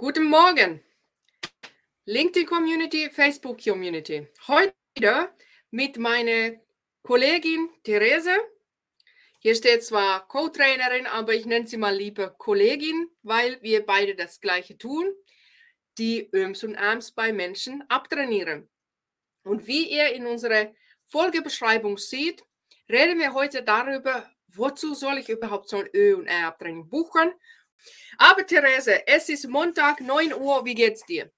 Guten Morgen, LinkedIn Community, Facebook Community. Heute mit meiner Kollegin Therese. Hier steht zwar Co-Trainerin, aber ich nenne sie mal lieber Kollegin, weil wir beide das Gleiche tun, die Öms und Arms bei Menschen abtrainieren. Und wie ihr in unserer Folgebeschreibung seht, reden wir heute darüber, wozu soll ich überhaupt so ein Ö- und R-Abtraining buchen aber Therese, es ist Montag, 9 Uhr. Wie geht's dir?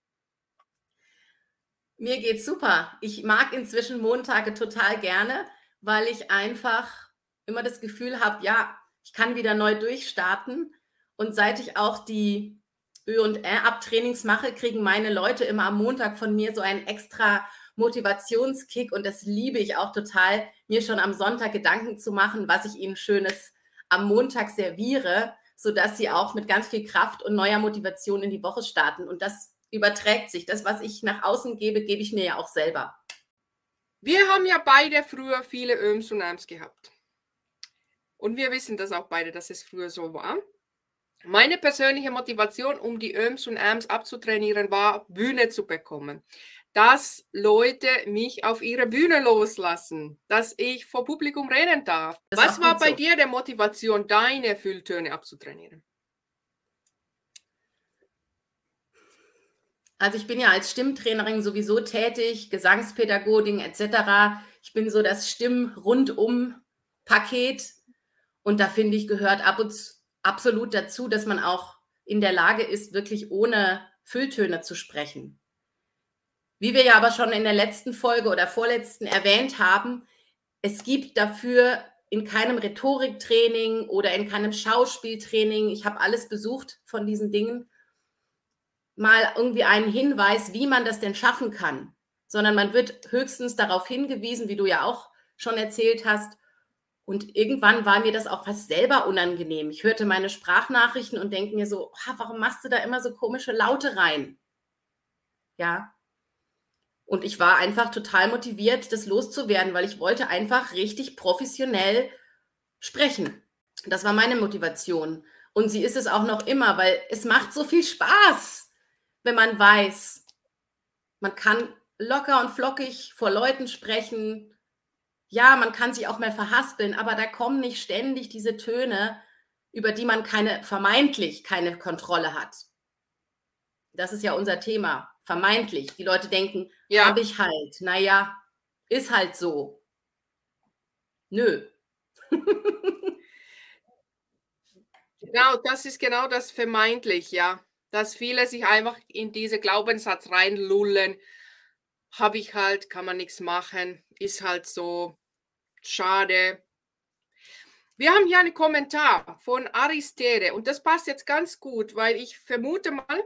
Mir geht's super. Ich mag inzwischen Montage total gerne, weil ich einfach immer das Gefühl habe, ja, ich kann wieder neu durchstarten. Und seit ich auch die Ö- und R-Ab-Trainings mache, kriegen meine Leute immer am Montag von mir so einen extra Motivationskick. Und das liebe ich auch total, mir schon am Sonntag Gedanken zu machen, was ich ihnen Schönes am Montag serviere sodass sie auch mit ganz viel Kraft und neuer Motivation in die Woche starten. Und das überträgt sich. Das, was ich nach außen gebe, gebe ich mir ja auch selber. Wir haben ja beide früher viele Öms und Äms gehabt. Und wir wissen das auch beide, dass es früher so war. Meine persönliche Motivation, um die Öms und Äms abzutrainieren, war, Bühne zu bekommen dass Leute mich auf ihre Bühne loslassen, dass ich vor Publikum reden darf. Das Was war bei so. dir der Motivation, deine Fülltöne abzutrainieren? Also ich bin ja als Stimmtrainerin sowieso tätig, Gesangspädagogin etc. Ich bin so das Stimm-Rundum-Paket und da finde ich, gehört ab und absolut dazu, dass man auch in der Lage ist, wirklich ohne Fülltöne zu sprechen. Wie wir ja aber schon in der letzten Folge oder vorletzten erwähnt haben, es gibt dafür in keinem Rhetoriktraining oder in keinem Schauspieltraining, ich habe alles besucht von diesen Dingen, mal irgendwie einen Hinweis, wie man das denn schaffen kann, sondern man wird höchstens darauf hingewiesen, wie du ja auch schon erzählt hast. Und irgendwann war mir das auch fast selber unangenehm. Ich hörte meine Sprachnachrichten und denke mir so, warum machst du da immer so komische Laute rein? Ja, und ich war einfach total motiviert, das loszuwerden, weil ich wollte einfach richtig professionell sprechen. Das war meine Motivation. Und sie ist es auch noch immer, weil es macht so viel Spaß, wenn man weiß, man kann locker und flockig vor Leuten sprechen. Ja, man kann sich auch mal verhaspeln, aber da kommen nicht ständig diese Töne, über die man keine, vermeintlich keine Kontrolle hat. Das ist ja unser Thema vermeintlich. Die Leute denken, ja. habe ich halt. Naja, ist halt so. Nö. genau, das ist genau das vermeintlich, ja. Dass viele sich einfach in diese Glaubenssatz reinlullen. Habe ich halt, kann man nichts machen, ist halt so. Schade. Wir haben hier einen Kommentar von Aristide und das passt jetzt ganz gut, weil ich vermute mal,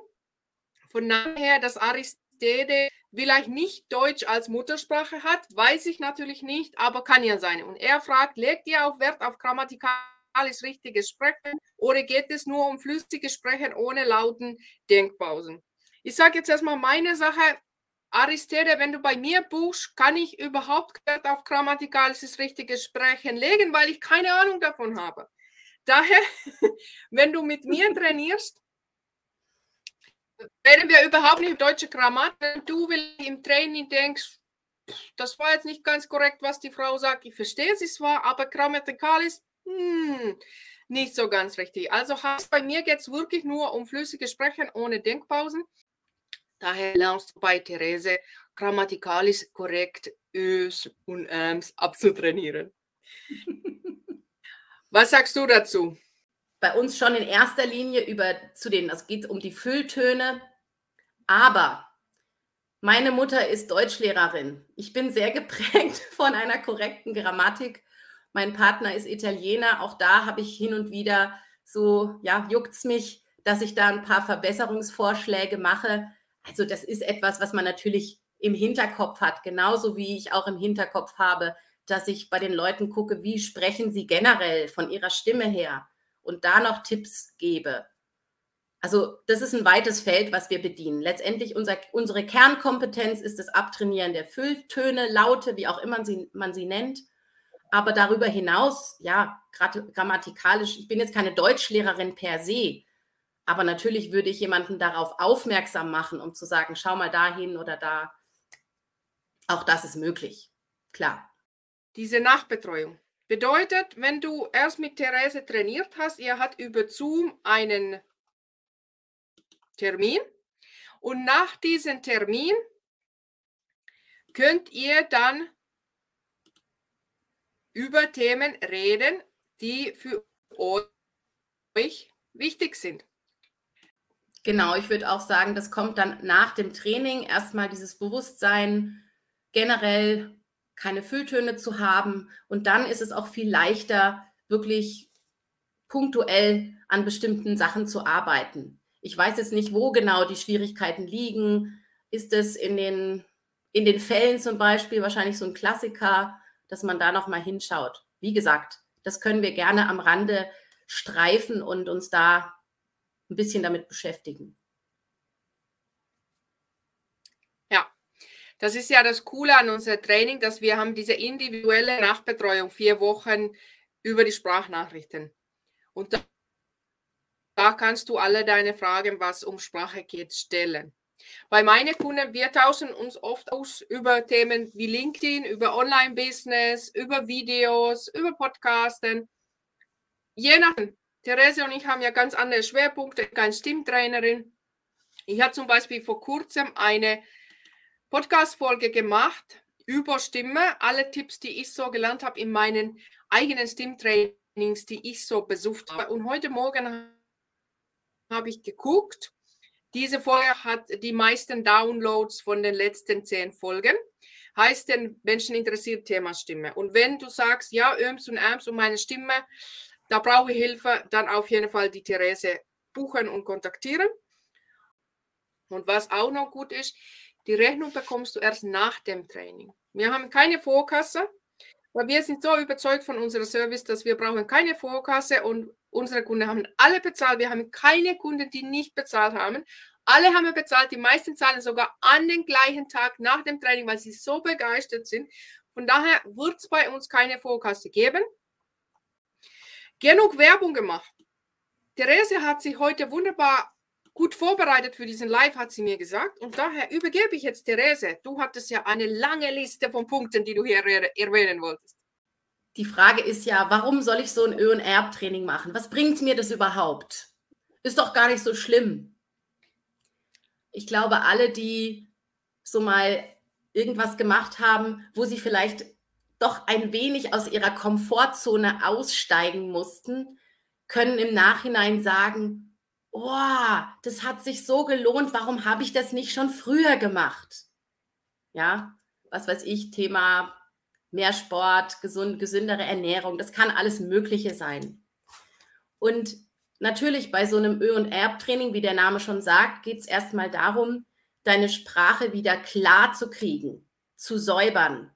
von daher, dass Aristide vielleicht nicht Deutsch als Muttersprache hat, weiß ich natürlich nicht, aber kann ja sein. Und er fragt, legt ihr auch Wert auf grammatikalisch richtiges Sprechen oder geht es nur um flüssiges Sprechen ohne lauten Denkpausen? Ich sage jetzt erstmal meine Sache. Aristide, wenn du bei mir buchst, kann ich überhaupt Wert auf grammatikalisches richtiges Sprechen legen, weil ich keine Ahnung davon habe. Daher, wenn du mit mir trainierst, reden wir überhaupt nicht deutsche Grammatik. Du will im Training denkst, das war jetzt nicht ganz korrekt, was die Frau sagt. Ich verstehe sie zwar, aber grammatikalisch hm, nicht so ganz richtig. Also bei mir geht es wirklich nur um flüssiges Sprechen ohne Denkpausen. Daher lernst du bei Therese grammatikalisch korrekt Ös und Äms abzutrainieren. Was sagst du dazu? Bei uns schon in erster Linie über zu den, es geht um die Fülltöne, aber meine Mutter ist Deutschlehrerin. Ich bin sehr geprägt von einer korrekten Grammatik. Mein Partner ist Italiener. Auch da habe ich hin und wieder so, ja, juckt es mich, dass ich da ein paar Verbesserungsvorschläge mache. Also das ist etwas, was man natürlich im Hinterkopf hat, genauso wie ich auch im Hinterkopf habe, dass ich bei den Leuten gucke, wie sprechen sie generell von ihrer Stimme her und da noch Tipps gebe. Also das ist ein weites Feld, was wir bedienen. Letztendlich unser, unsere Kernkompetenz ist das Abtrainieren der Fülltöne, Laute, wie auch immer sie, man sie nennt. Aber darüber hinaus, ja, grammatikalisch, ich bin jetzt keine Deutschlehrerin per se, Aber natürlich würde ich jemanden darauf aufmerksam machen, um zu sagen, schau mal dahin oder da. Auch das ist möglich. Klar. Diese Nachbetreuung bedeutet, wenn du erst mit Therese trainiert hast, ihr hat über Zoom einen Termin und nach diesem Termin könnt ihr dann über Themen reden, die für euch wichtig sind. Genau, ich würde auch sagen, das kommt dann nach dem Training erstmal dieses Bewusstsein, generell keine Fülltöne zu haben. Und dann ist es auch viel leichter, wirklich punktuell an bestimmten Sachen zu arbeiten. Ich weiß jetzt nicht, wo genau die Schwierigkeiten liegen. Ist es in den, in den Fällen zum Beispiel wahrscheinlich so ein Klassiker, dass man da nochmal hinschaut? Wie gesagt, das können wir gerne am Rande streifen und uns da ein bisschen damit beschäftigen. Ja, das ist ja das Coole an unserem Training, dass wir haben diese individuelle Nachbetreuung, vier Wochen über die Sprachnachrichten. Und da, da kannst du alle deine Fragen, was um Sprache geht, stellen. Bei meinen Kunden, wir tauschen uns oft aus über Themen wie LinkedIn, über Online-Business, über Videos, über Podcasten. Je nach, Therese und ich haben ja ganz andere Schwerpunkte, kein Stimmtrainerin. Ich habe zum Beispiel vor kurzem eine Podcast-Folge gemacht über Stimme, alle Tipps, die ich so gelernt habe in meinen eigenen Stimmtrainings, die ich so besucht habe. Und heute Morgen habe ich geguckt diese Folge hat die meisten Downloads von den letzten zehn Folgen. Heißt den Menschen interessiert Thema Stimme. Und wenn du sagst, ja, Öms und Äms und meine Stimme, da brauche ich Hilfe, dann auf jeden Fall die Therese buchen und kontaktieren. Und was auch noch gut ist, die Rechnung bekommst du erst nach dem Training. Wir haben keine Vorkasse, weil wir sind so überzeugt von unserem Service, dass wir brauchen keine Vorkasse und unsere Kunden haben alle bezahlt. Wir haben keine Kunden, die nicht bezahlt haben. Alle haben bezahlt, die meisten zahlen sogar an den gleichen Tag nach dem Training, weil sie so begeistert sind. Von daher wird es bei uns keine Vorkasse geben. Genug Werbung gemacht. Therese hat sich heute wunderbar gut vorbereitet für diesen Live, hat sie mir gesagt. Und daher übergebe ich jetzt Therese. Du hattest ja eine lange Liste von Punkten, die du hier erwähnen wolltest. Die Frage ist ja, warum soll ich so ein Ö- und Erbtraining machen? Was bringt mir das überhaupt? Ist doch gar nicht so schlimm. Ich glaube, alle, die so mal irgendwas gemacht haben, wo sie vielleicht doch ein wenig aus ihrer Komfortzone aussteigen mussten, können im Nachhinein sagen, oh, das hat sich so gelohnt, warum habe ich das nicht schon früher gemacht? Ja, was weiß ich, Thema mehr Sport, gesund, gesündere Ernährung, das kann alles Mögliche sein. Und natürlich bei so einem Ö- und Erbtraining, wie der Name schon sagt, geht es erstmal darum, deine Sprache wieder klar zu kriegen, zu säubern,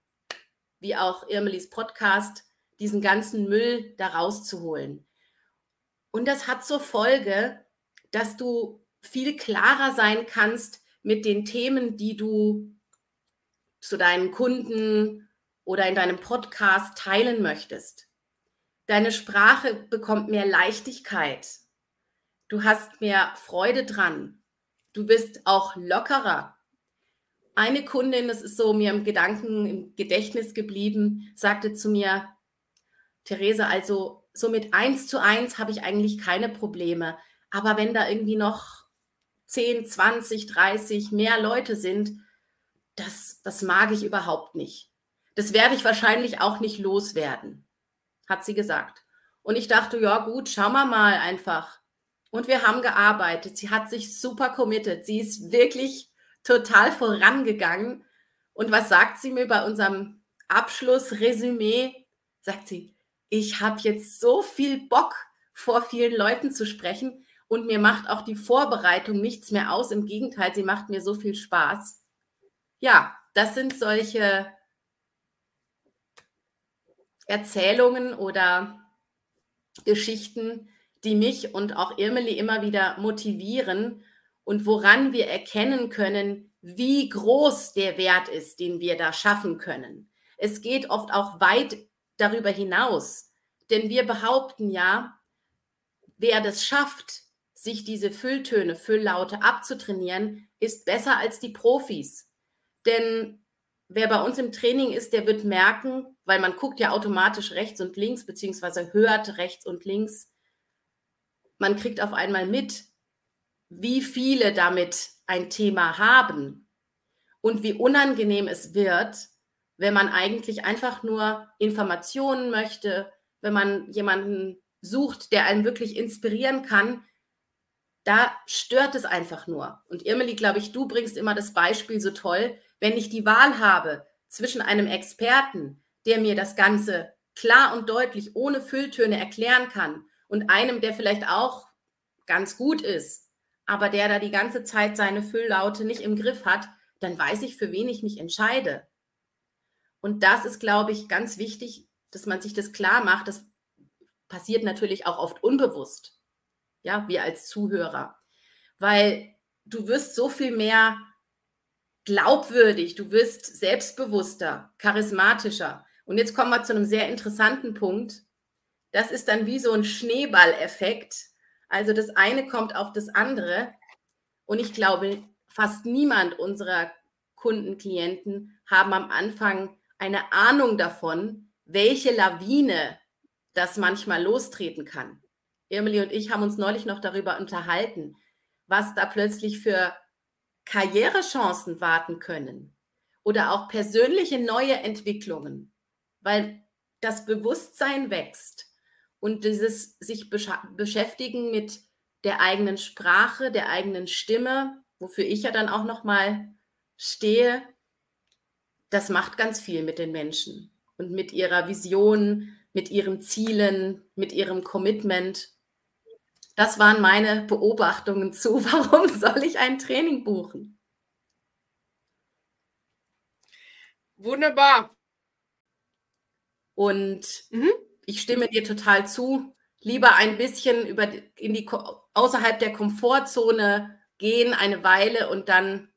wie auch Irmelis Podcast, diesen ganzen Müll da rauszuholen. Und das hat zur Folge, dass du viel klarer sein kannst mit den Themen, die du zu deinen Kunden oder in deinem Podcast teilen möchtest. Deine Sprache bekommt mehr Leichtigkeit. Du hast mehr Freude dran. Du bist auch lockerer. Eine Kundin, das ist so mir im Gedanken, im Gedächtnis geblieben, sagte zu mir, Therese, also so mit eins zu eins habe ich eigentlich keine Probleme. Aber wenn da irgendwie noch 10, 20, 30 mehr Leute sind, das, das mag ich überhaupt nicht. Das werde ich wahrscheinlich auch nicht loswerden, hat sie gesagt. Und ich dachte, ja gut, schauen wir mal einfach. Und wir haben gearbeitet. Sie hat sich super committed. Sie ist wirklich total vorangegangen. Und was sagt sie mir bei unserem Abschlussresümee? Sagt sie, ich habe jetzt so viel Bock, vor vielen Leuten zu sprechen. Und mir macht auch die Vorbereitung nichts mehr aus. Im Gegenteil, sie macht mir so viel Spaß. Ja, das sind solche Erzählungen oder Geschichten, die mich und auch Irmeli immer wieder motivieren und woran wir erkennen können, wie groß der Wert ist, den wir da schaffen können. Es geht oft auch weit darüber hinaus, denn wir behaupten ja, wer das schafft, sich diese Fülltöne, Fülllaute abzutrainieren, ist besser als die Profis. Denn wer bei uns im Training ist, der wird merken, weil man guckt ja automatisch rechts und links, beziehungsweise hört rechts und links, man kriegt auf einmal mit, wie viele damit ein Thema haben und wie unangenehm es wird, wenn man eigentlich einfach nur Informationen möchte, wenn man jemanden sucht, der einen wirklich inspirieren kann, da stört es einfach nur. Und Irmeli, glaube ich, du bringst immer das Beispiel so toll, wenn ich die Wahl habe zwischen einem Experten, der mir das Ganze klar und deutlich ohne Fülltöne erklären kann und einem, der vielleicht auch ganz gut ist, aber der da die ganze Zeit seine Fülllaute nicht im Griff hat, dann weiß ich, für wen ich mich entscheide. Und das ist, glaube ich, ganz wichtig, dass man sich das klar macht. Das passiert natürlich auch oft unbewusst, ja, wir als Zuhörer, weil du wirst so viel mehr glaubwürdig, du wirst selbstbewusster, charismatischer. Und jetzt kommen wir zu einem sehr interessanten Punkt. Das ist dann wie so ein Schneeballeffekt. Also das eine kommt auf das andere. Und ich glaube, fast niemand unserer Kunden, Klienten haben am Anfang eine Ahnung davon, welche Lawine das manchmal lostreten kann. Emily und ich haben uns neulich noch darüber unterhalten, was da plötzlich für Karrierechancen warten können oder auch persönliche neue Entwicklungen, weil das Bewusstsein wächst und dieses sich beschäftigen mit der eigenen Sprache, der eigenen Stimme, wofür ich ja dann auch noch mal stehe, das macht ganz viel mit den Menschen und mit ihrer Vision, mit ihren Zielen, mit ihrem Commitment. Das waren meine Beobachtungen zu, warum soll ich ein Training buchen? Wunderbar. Und mhm. ich stimme dir total zu. Lieber ein bisschen über in die, außerhalb der Komfortzone gehen, eine Weile und dann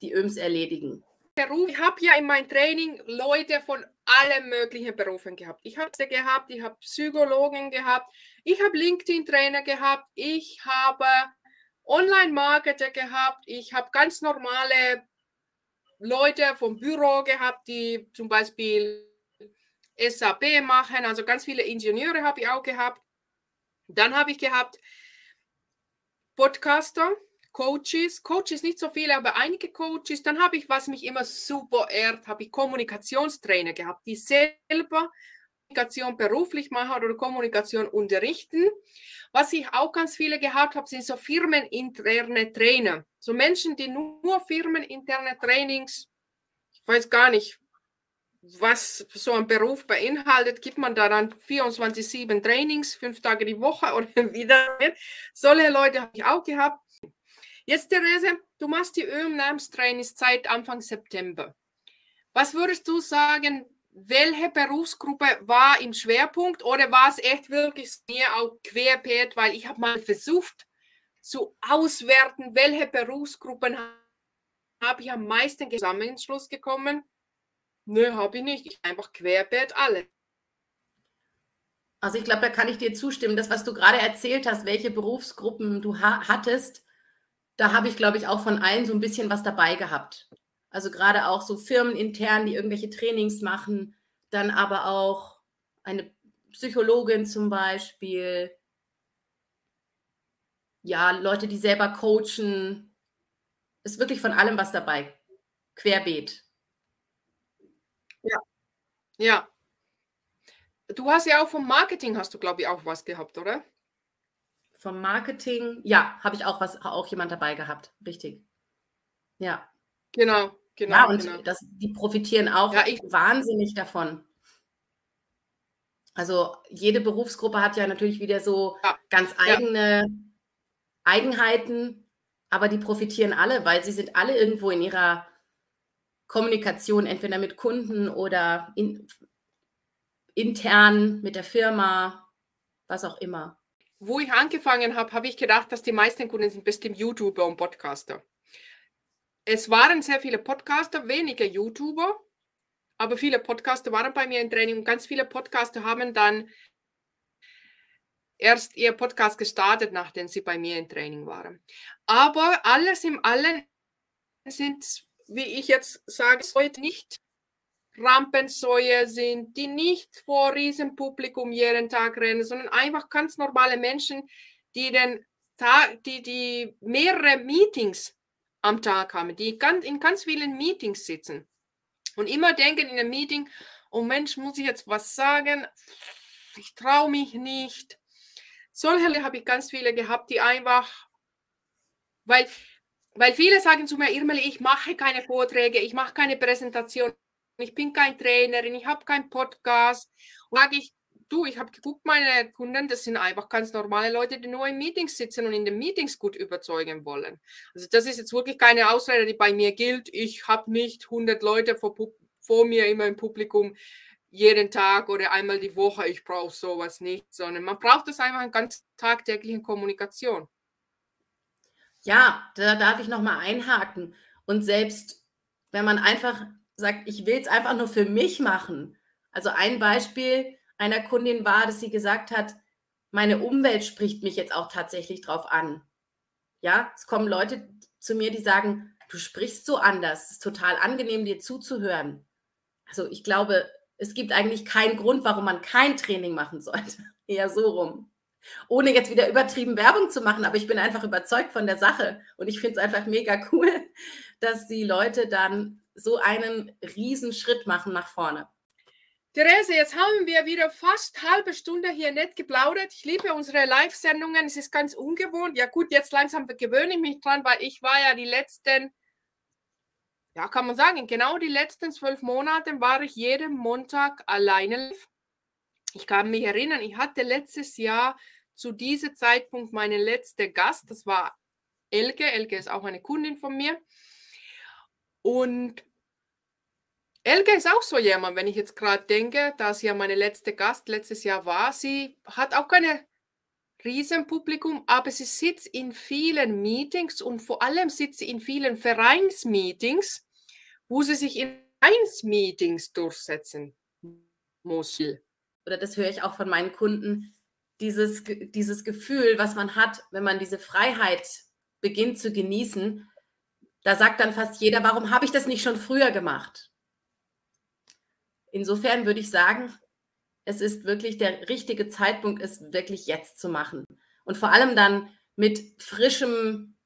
die Öms erledigen. Ich habe ja in meinem Training Leute von allen möglichen Berufen gehabt. Ich habe sie gehabt, ich habe Psychologen gehabt, ich habe LinkedIn-Trainer gehabt, ich habe Online-Marketer gehabt, ich habe ganz normale Leute vom Büro gehabt, die zum Beispiel SAP machen, also ganz viele Ingenieure habe ich auch gehabt. Dann habe ich gehabt Podcaster, Coaches, Coaches nicht so viele, aber einige Coaches. Dann habe ich, was mich immer super ehrt, habe ich Kommunikationstrainer gehabt, die selber Kommunikation beruflich machen oder Kommunikation unterrichten. Was ich auch ganz viele gehabt habe, sind so firmeninterne Trainer. So Menschen, die nur firmeninterne Trainings, ich weiß gar nicht, was so ein Beruf beinhaltet, gibt man da dann 24-7 Trainings, fünf Tage die Woche oder wieder. Solche Leute habe ich auch gehabt. Jetzt, Therese, du machst die ÖM-Training seit Anfang September. Was würdest du sagen, welche Berufsgruppe war im Schwerpunkt oder war es echt wirklich mir auch querbeet, weil ich habe mal versucht zu auswerten, welche Berufsgruppen habe ich am meisten Zusammenschluss gekommen? Nö, habe ich nicht. Ich einfach querbeet alle. Also ich glaube, da kann ich dir zustimmen. Das, was du gerade erzählt hast, welche Berufsgruppen du ha hattest, da habe ich, glaube ich, auch von allen so ein bisschen was dabei gehabt. Also gerade auch so firmenintern, die irgendwelche Trainings machen, dann aber auch eine Psychologin zum Beispiel, ja, Leute, die selber coachen. Ist wirklich von allem was dabei. Querbeet. Ja. Ja. Du hast ja auch vom Marketing, hast du, glaube ich, auch was gehabt, oder? Vom Marketing, ja, habe ich auch was, auch jemand dabei gehabt. Richtig. Ja. Genau. Genau, ja, und genau. Das, die profitieren auch ja, wahnsinnig davon. Also jede Berufsgruppe hat ja natürlich wieder so ja, ganz eigene Eigenheiten, aber die profitieren alle, weil sie sind alle irgendwo in ihrer Kommunikation, entweder mit Kunden oder in, intern mit der Firma, was auch immer. Wo ich angefangen habe, habe ich gedacht, dass die meisten Kunden sind bestimmt YouTuber und Podcaster es waren sehr viele Podcaster, weniger YouTuber, aber viele Podcaster waren bei mir im Training und ganz viele Podcaster haben dann erst ihr Podcast gestartet, nachdem sie bei mir im Training waren. Aber alles im Allen sind, wie ich jetzt sage, heute nicht Rampensäue sind, die nicht vor Riesenpublikum jeden Tag rennen, sondern einfach ganz normale Menschen, die den Tag, die, die mehrere Meetings am Tag haben, die in ganz vielen Meetings sitzen und immer denken in einem Meeting, oh Mensch, muss ich jetzt was sagen? Ich traue mich nicht. Solche habe ich ganz viele gehabt, die einfach, weil, weil viele sagen zu mir, Irmeli, ich mache keine Vorträge, ich mache keine Präsentation, ich bin kein Trainerin, ich habe keinen Podcast. Und sage ich, du, ich habe geguckt, meine Kunden, das sind einfach ganz normale Leute, die nur in Meetings sitzen und in den Meetings gut überzeugen wollen. Also das ist jetzt wirklich keine Ausrede, die bei mir gilt. Ich habe nicht 100 Leute vor, vor mir immer im Publikum jeden Tag oder einmal die Woche. Ich brauche sowas nicht, sondern man braucht das einfach in ganz tagtäglichen Kommunikation. Ja, da darf ich nochmal einhaken. Und selbst wenn man einfach sagt, ich will es einfach nur für mich machen. Also ein Beispiel einer Kundin war, dass sie gesagt hat, meine Umwelt spricht mich jetzt auch tatsächlich drauf an. Ja, es kommen Leute zu mir, die sagen, du sprichst so anders, es ist total angenehm, dir zuzuhören. Also ich glaube, es gibt eigentlich keinen Grund, warum man kein Training machen sollte. Eher so rum. Ohne jetzt wieder übertrieben Werbung zu machen, aber ich bin einfach überzeugt von der Sache und ich finde es einfach mega cool, dass die Leute dann so einen Riesenschritt machen nach vorne. Therese, jetzt haben wir wieder fast halbe Stunde hier nett geplaudert. Ich liebe unsere Live-Sendungen. Es ist ganz ungewohnt. Ja gut, jetzt langsam gewöhne ich mich dran, weil ich war ja die letzten, ja kann man sagen, genau die letzten zwölf Monate war ich jeden Montag alleine. Ich kann mich erinnern, ich hatte letztes Jahr zu diesem Zeitpunkt meinen letzten Gast. Das war Elke. Elke ist auch eine Kundin von mir. Und Elke ist auch so jemand, wenn ich jetzt gerade denke, da sie ja meine letzte Gast letztes Jahr war. Sie hat auch keine Riesenpublikum, aber sie sitzt in vielen Meetings und vor allem sitzt sie in vielen Vereinsmeetings, wo sie sich in Vereinsmeetings durchsetzen muss. Oder das höre ich auch von meinen Kunden, dieses, dieses Gefühl, was man hat, wenn man diese Freiheit beginnt zu genießen, da sagt dann fast jeder, warum habe ich das nicht schon früher gemacht? Insofern würde ich sagen, es ist wirklich der richtige Zeitpunkt, es wirklich jetzt zu machen. Und vor allem dann mit frischem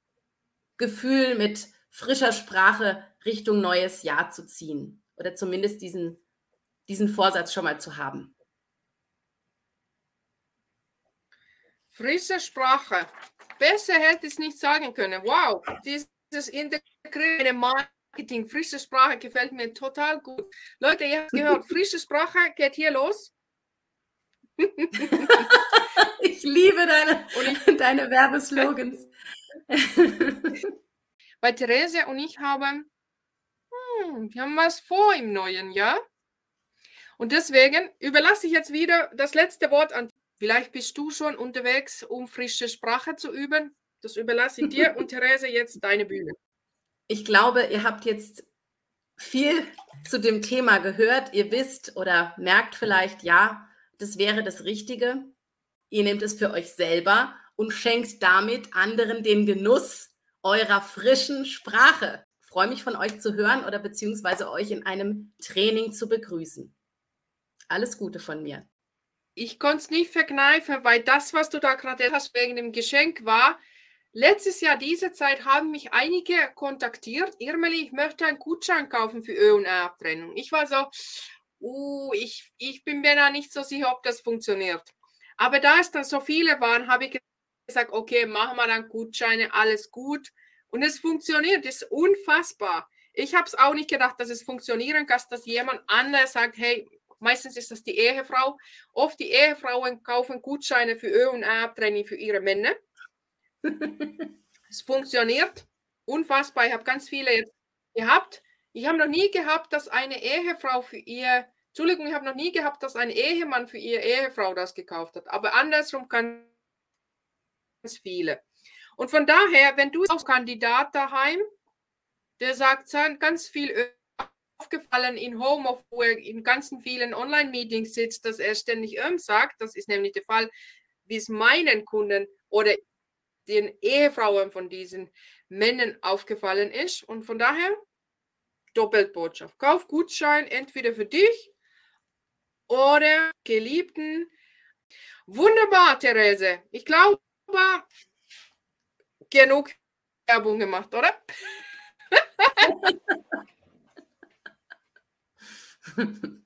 Gefühl, mit frischer Sprache Richtung neues Jahr zu ziehen. Oder zumindest diesen, diesen Vorsatz schon mal zu haben. Frische Sprache. Besser hätte ich es nicht sagen können. Wow, dies, dieses integrierte Marketing, frische Sprache gefällt mir total gut. Leute, ihr habt gehört, frische Sprache geht hier los. ich liebe deine, ich, deine Werbeslogans. Bei Therese und ich haben, hm, wir haben was vor im neuen Jahr. Und deswegen überlasse ich jetzt wieder das letzte Wort an. Vielleicht bist du schon unterwegs, um frische Sprache zu üben. Das überlasse ich dir und Therese jetzt deine Bühne. Ich glaube, ihr habt jetzt viel zu dem Thema gehört. Ihr wisst oder merkt vielleicht, ja, das wäre das Richtige. Ihr nehmt es für euch selber und schenkt damit anderen den Genuss eurer frischen Sprache. Ich freue mich von euch zu hören oder beziehungsweise euch in einem Training zu begrüßen. Alles Gute von mir. Ich konnte es nicht verkneifen, weil das, was du da gerade hast wegen dem Geschenk war, Letztes Jahr, diese Zeit, haben mich einige kontaktiert. Irmeli, ich möchte einen Gutschein kaufen für Ö- und R-Abtrennung. Ich war so, uh, ich, ich bin mir da nicht so sicher, ob das funktioniert. Aber da es dann so viele waren, habe ich gesagt, okay, machen wir dann Gutscheine, alles gut. Und es funktioniert, ist unfassbar. Ich habe es auch nicht gedacht, dass es funktionieren kann, dass jemand anders sagt, hey, meistens ist das die Ehefrau. Oft die Ehefrauen kaufen Gutscheine für Ö- und R-Abtrennung für ihre Männer. Es funktioniert. Unfassbar. Ich habe ganz viele jetzt gehabt. Ich habe noch nie gehabt, dass eine Ehefrau für ihr, Entschuldigung, ich habe noch nie gehabt, dass ein Ehemann für ihre Ehefrau das gekauft hat. Aber andersrum ganz viele. Und von daher, wenn du als Kandidat daheim, der sagt, ganz viel aufgefallen in Home, wo er in ganzen vielen Online-Meetings sitzt, dass er ständig ähm sagt, das ist nämlich der Fall, wie es meinen Kunden oder den Ehefrauen von diesen Männern aufgefallen ist. Und von daher Doppelbotschaft. Kauf Gutschein entweder für dich oder Geliebten. Wunderbar, Therese. Ich glaube, genug Werbung gemacht, oder?